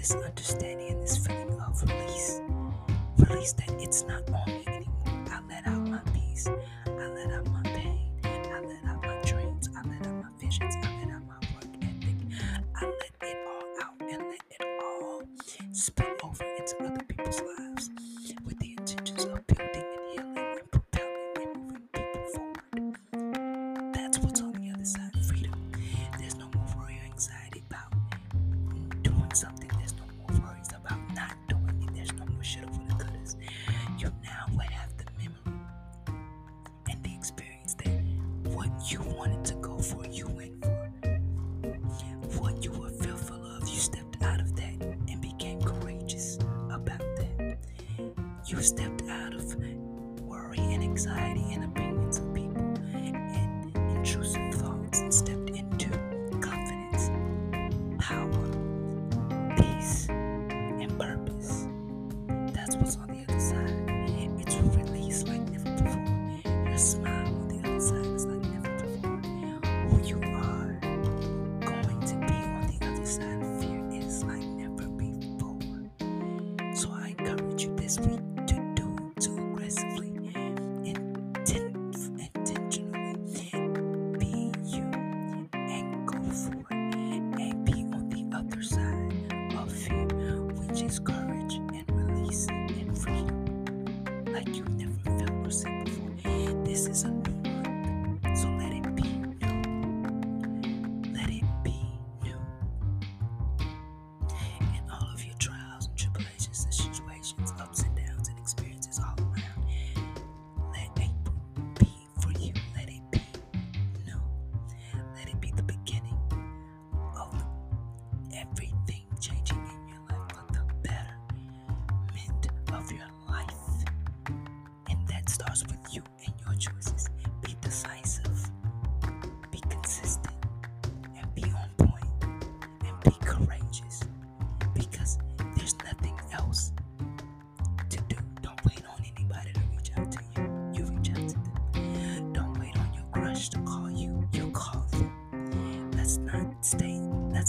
this understanding and this feeling of release. Release that it's not on me anymore. I let out my peace. I let out my pain. I let out my dreams. I let out my visions. I let out my work ethic. I let it all out and let it all spill over into other people's lives with you wanted to Let's go.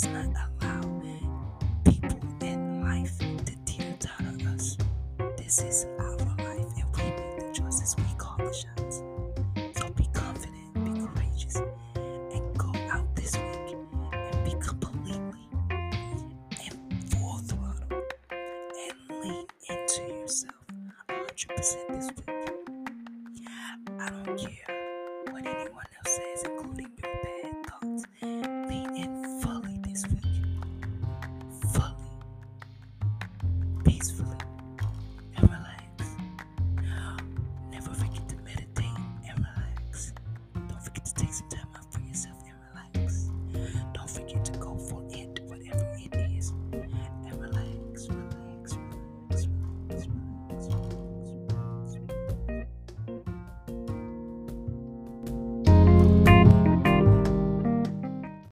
does not allow people in life to tear down us. This is our life, and we make the choices, we call the shots. So be confident, be courageous, and go out this week and be completely and full throttle and lean into yourself 100% this week. I don't care what anyone else says.